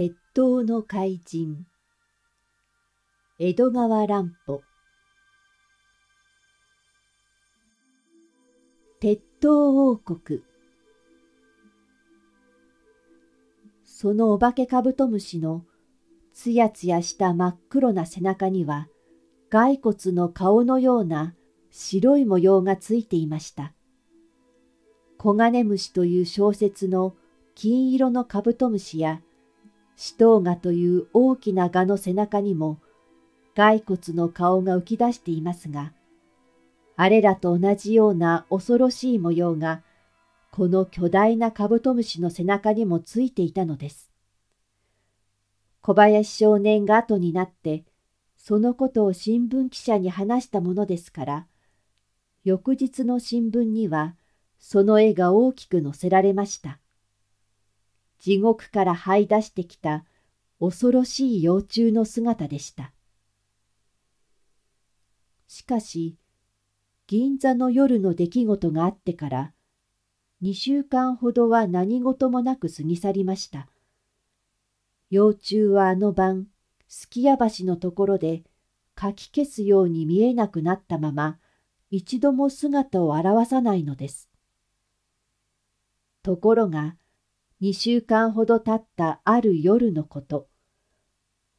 鉄塔の怪人。江戸川乱歩。鉄塔王国。そのお化けカブトムシのつやつやした真っ黒な背中には骸骨の顔のような白い模様がついていました。黄金虫という小説の金色のカブトムシや、シトウガという大きな蛾の背中にも、骸骨の顔が浮き出していますが、あれらと同じような恐ろしい模様が、この巨大なカブトムシの背中にもついていたのです。小林少年が後になって、そのことを新聞記者に話したものですから、翌日の新聞には、その絵が大きく載せられました。地獄から這い出してきた恐ろしい幼虫の姿でした。しかし、銀座の夜の出来事があってから、二週間ほどは何事もなく過ぎ去りました。幼虫はあの晩、すき家橋のところで、かき消すように見えなくなったまま、一度も姿を現さないのです。ところが、二週間ほど経ったある夜のこと、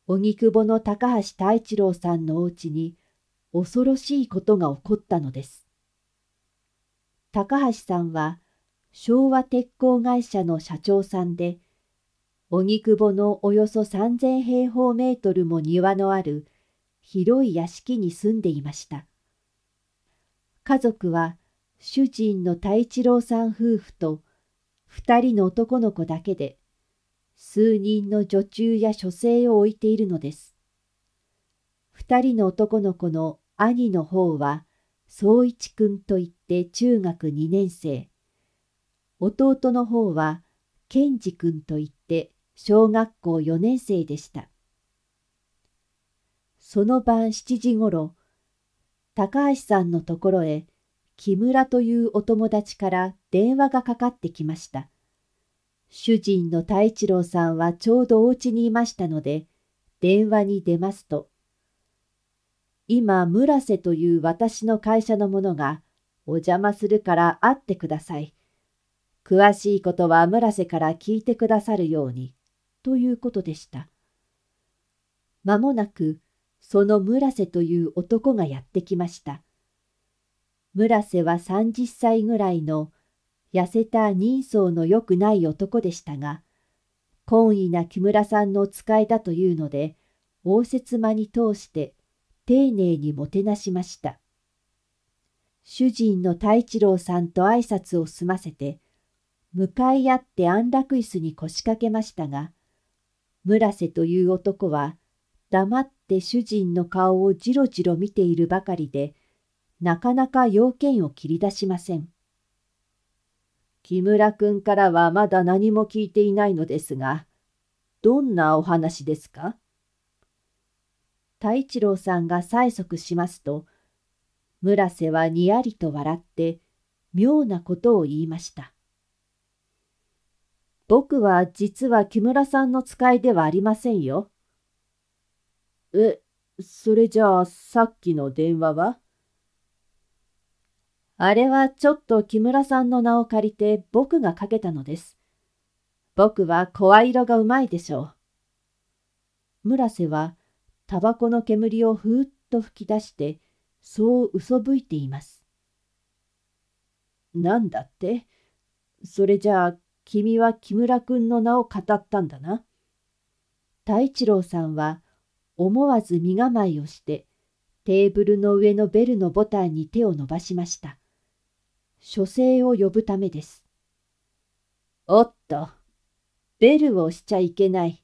荻窪の高橋太一郎さんのお家に恐ろしいことが起こったのです。高橋さんは昭和鉄鋼会社の社長さんで、荻窪のおよそ3000平方メートルも庭のある広い屋敷に住んでいました。家族は主人の太一郎さん夫婦と二人の男の子だけで、数人の女中や書生を置いているのです。二人の男の子の兄の方は、総一君といって中学二年生。弟の方は、健二君といって小学校四年生でした。その晩七時ごろ、高橋さんのところへ木村というお友達から電話がかかってきました。主人の太一郎さんはちょうどお家にいましたので、電話に出ますと、今、村瀬という私の会社の者がお邪魔するから会ってください。詳しいことは村瀬から聞いてくださるように、ということでした。まもなく、その村瀬という男がやってきました。村瀬は30歳ぐらいの痩せた人相の良くない男でしたが、懇意な木村さんの使いだというので、応接間に通して丁寧にもてなしました。主人の太一郎さんと挨拶を済ませて、向かい合って安楽椅子に腰掛けましたが、村瀬という男は黙って主人の顔をじろじろ見ているばかりで、なかなか要件を切り出しません。木村君からはまだ何も聞いていないのですが、どんなお話ですか？太一郎さんが催促しますと、村瀬はにやりと笑って、妙なことを言いました。僕は実は木村さんの使いではありませんよ。え、それじゃあさっきの電話は？あれはちょっと木村さんの名を借りて僕がかけたのです。僕は声色がうまいでしょう。村瀬はタバコの煙をふーっと吹き出して、そう嘘吹いています。なんだって？それじゃあ君は木村君の名を語ったんだな。太一郎さんは思わず身構えをしてテーブルの上のベルのボタンに手を伸ばしました。書生を呼ぶためです。おっと、ベルを押しちゃいけない。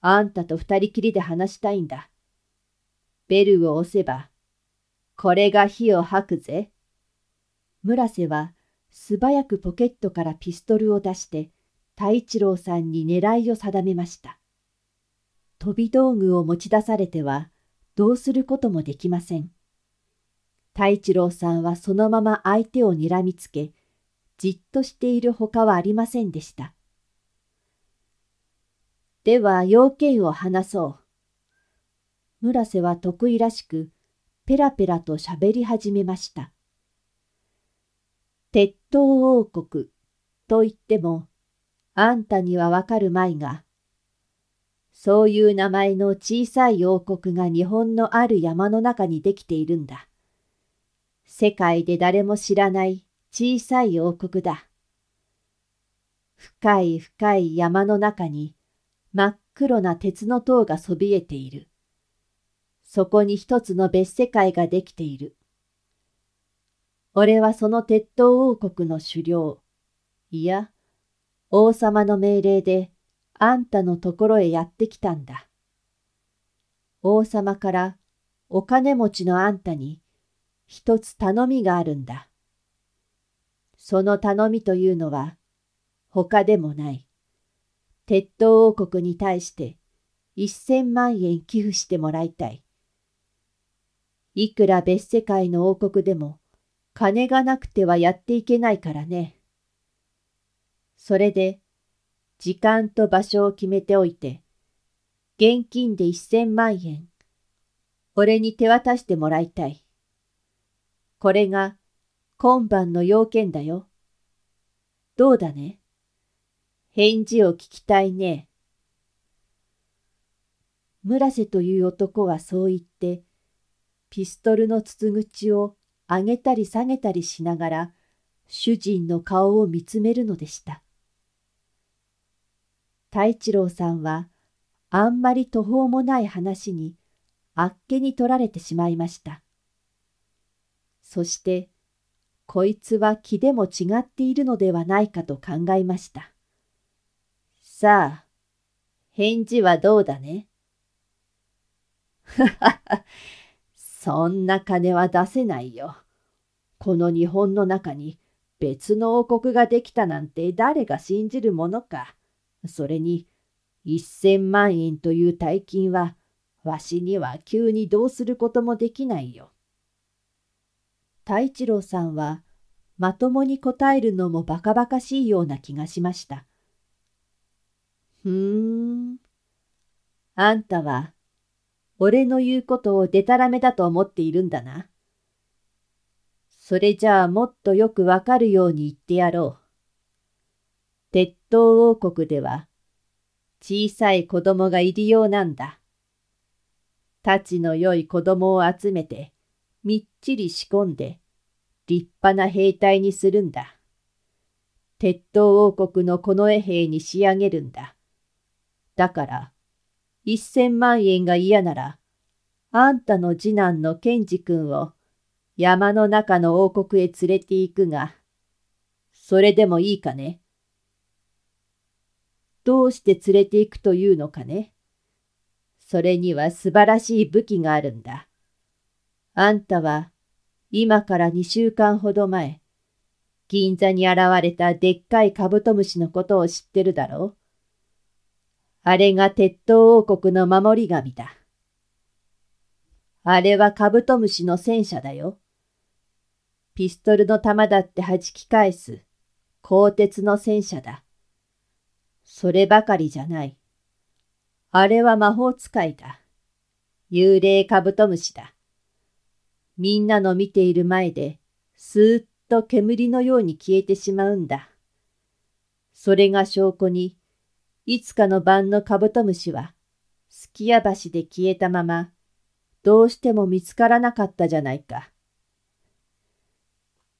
あんたと二人きりで話したいんだ。ベルを押せば、これが火を吐くぜ。村瀬は素早くポケットからピストルを出して、太一郎さんに狙いを定めました。飛び道具を持ち出されては、どうすることもできません。太一郎さんはそのまま相手を睨みつけ、じっとしているほかはありませんでした。では要件を話そう。村瀬は得意らしく、ペラペラと喋り始めました。鉄塔王国と言っても、あんたにはわかるまいが、そういう名前の小さい王国が日本のある山の中にできているんだ。世界で誰も知らない小さい王国だ。深い深い山の中に真っ黒な鉄の塔がそびえている。そこに一つの別世界ができている。俺はその鉄塔王国の狩猟、いや、王様の命令であんたのところへやってきたんだ。王様からお金持ちのあんたに一つ頼みがあるんだ。その頼みというのは他でもない。鉄塔王国に対して一千万円寄付してもらいたい。いくら別世界の王国でも金がなくてはやっていけないからね。それで、時間と場所を決めておいて、現金で一千万円、俺に手渡してもらいたい。これが今晩の要件だよ。どうだね?返事を聞きたいね。村瀬という男はそう言って、ピストルの筒口を上げたり下げたりしながら主人の顔を見つめるのでした。太一郎さんはあんまり途方もない話にあっけに取られてしまいました。そしてこいつは気でも違っているのではないかと考えました。さあ、返事はどうだね？ははは。そんな金は出せないよ。この日本の中に別の王国ができたなんて誰が信じるものか。それに、一千万円という大金は、わしには急にどうすることもできないよ。太一郎さんは、まともに答えるのもバカバカしいような気がしました。ふーん。あんたは俺の言うことをでたらめだと思っているんだな。それじゃあもっとよくわかるように言ってやろう。鉄塔王国では小さい子供がいるようなんだ。たちの良い子供を集めてみっちり仕込んで立派な兵隊にするんだ。鉄塔王国の近衛兵に仕上げるんだ。だから一千万円が嫌なら、あんたの次男のケンジ君を山の中の王国へ連れて行くが、それでもいいかね？どうして連れて行くというのかね？それには素晴らしい武器があるんだ。あんたは今から二週間ほど前、銀座に現れたでっかいカブトムシのことを知ってるだろうあれが鉄塔王国の守り神だ。あれはカブトムシの戦車だよ。ピストルの弾だって弾き返す、鋼鉄の戦車だ。そればかりじゃない。あれは魔法使いだ。幽霊カブトムシだ。みんなの見ている前で、スーッと煙のように消えてしまうんだ。それが証拠に、いつかの晩のカブトムシは、すきや橋で消えたまま、どうしても見つからなかったじゃないか。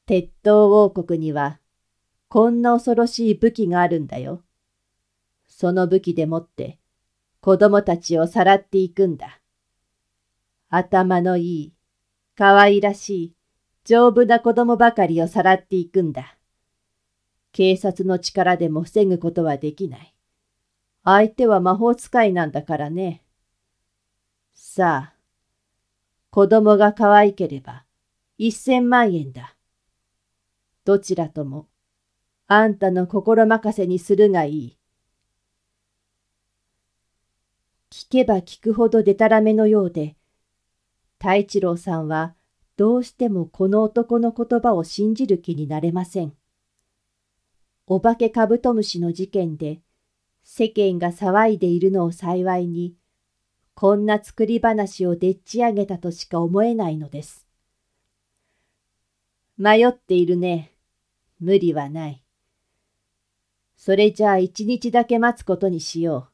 鉄塔王国には、こんな恐ろしい武器があるんだよ。その武器でもって、子供たちをさらっていくんだ。頭のいい、可愛らしい、丈夫な子供ばかりをさらっていくんだ。警察の力でも防ぐことはできない。相手は魔法使いなんだからね。さあ、子供が可愛ければ一千万円だ。どちらとも、あんたの心任せにするがいい。聞けば聞くほどでたらめのようで、太一郎さんはどうしてもこの男の言葉を信じる気になれません。お化けカブトムシの事件で、世間が騒いでいるのを幸いに、こんな作り話をでっち上げたとしか思えないのです。迷っているね。無理はない。それじゃあ一日だけ待つことにしよ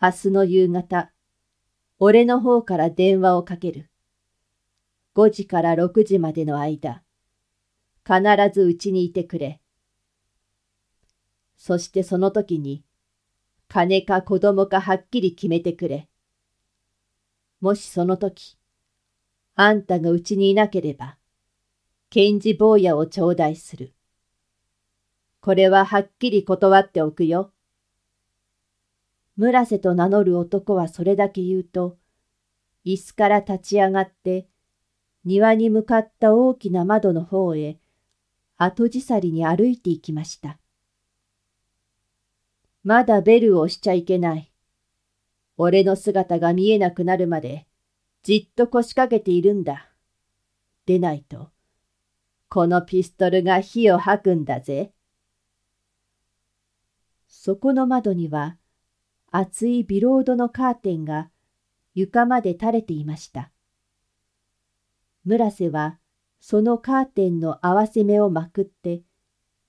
う。明日の夕方、俺の方から電話をかける。5時から6時までの間、必ずうちにいてくれ。そしてその時に、金か子供かはっきり決めてくれ。もしその時、あんたがうちにいなければ、検事坊やを頂戴する。これははっきり断っておくよ。村瀬と名乗る男はそれだけ言うと、椅子から立ち上がって、庭に向かった大きな窓の方へ、後じさりに歩いて行きました。まだベルを押しちゃいけない。俺の姿が見えなくなるまで、じっと腰掛けているんだ。でないと、このピストルが火を吐くんだぜ。そこの窓には、厚いビロードのカーテンが床まで垂れていました。村瀬はそのカーテンの合わせ目をまくって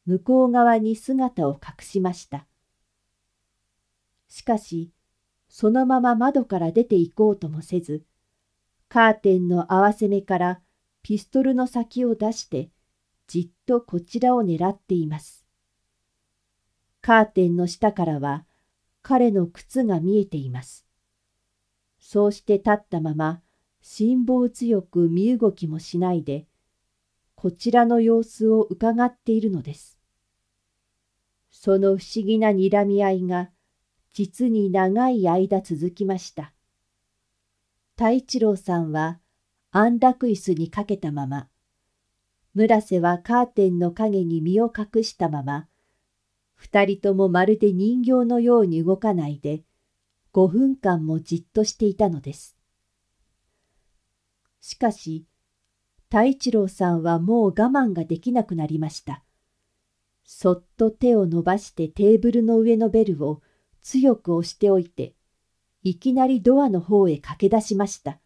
向こう側に姿を隠しました。しかしそのまま窓から出て行こうともせずカーテンの合わせ目からピストルの先を出してじっとこちらを狙っています。カーテンの下からは彼の靴が見えています。そうして立ったまま辛抱強く身動きもしないで、こちらの様子をうかがっているのです。その不思議な睨み合いが、実に長い間続きました。太一郎さんは安楽椅子にかけたまま、村瀬はカーテンの影に身を隠したまま、二人ともまるで人形のように動かないで、五分間もじっとしていたのです。しかし、太一郎さんはもう我慢ができなくなりました。そっと手を伸ばしてテーブルの上のベルを強く押しておいて、いきなりドアの方へ駆け出しました。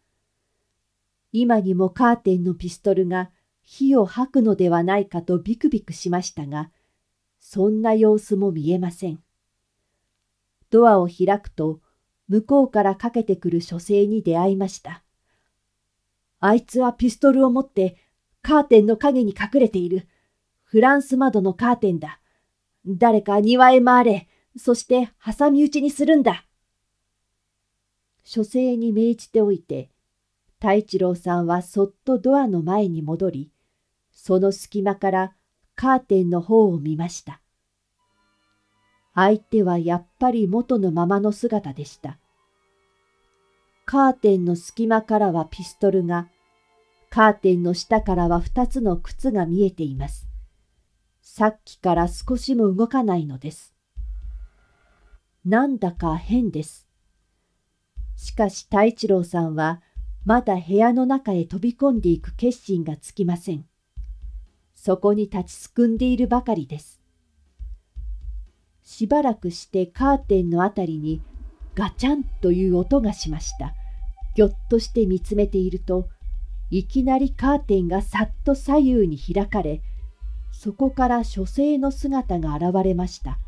今にもカーテンのピストルが火を吐くのではないかとビクビクしましたが、そんな様子も見えません。ドアを開くと、向こうからかけてくる書生に出会いました。あいつはピストルを持ってカーテンの影に隠れている。フランス窓のカーテンだ。誰か庭へ回れ。そして挟み撃ちにするんだ。書生に命じておいて、太一郎さんはそっとドアの前に戻り、その隙間からカーテンの方を見ました。相手はやっぱり元のままの姿でした。カーテンの隙間からはピストルが、カーテンの下からは二つの靴が見えています。さっきから少しも動かないのです。なんだか変です。しかし太一郎さんはまだ部屋の中へ飛び込んでいく決心がつきません。そこに立ちすくんでいるばかりです。しばらくしてカーテンのあたりにガチャンという音がしました。ぎょっとして見つめていると、いきなりカーテンがさっと左右に開かれ、そこから書生の姿が現れました。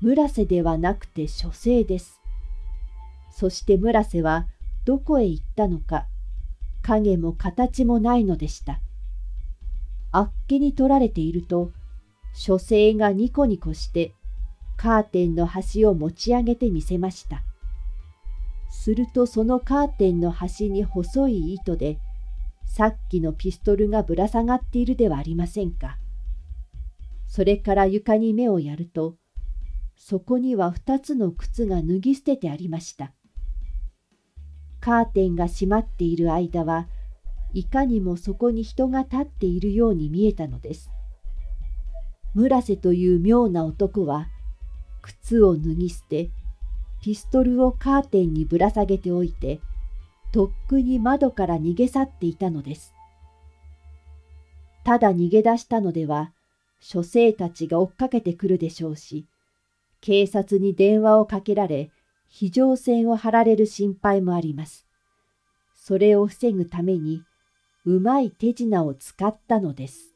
村瀬ではなくて書生です。そして村瀬はどこへ行ったのか、影も形もないのでした。あっけに取られていると、書生がニコニコしてカーテンの端を持ち上げてみせました。するとそのカーテンの端に細い糸で、さっきのピストルがぶら下がっているではありませんか。それから床に目をやると、そこには二つの靴が脱ぎ捨ててありました。カーテンが閉まっている間はいかにもそこに人が立っているように見えたのです。村瀬という妙な男は、靴を脱ぎ捨て、ピストルをカーテンにぶら下げておいて、とっくに窓から逃げ去っていたのです。ただ逃げ出したのでは、書生たちが追っかけてくるでしょうし、警察に電話をかけられ、非常線を張られる心配もあります。それを防ぐために、うまい手品を使ったのです。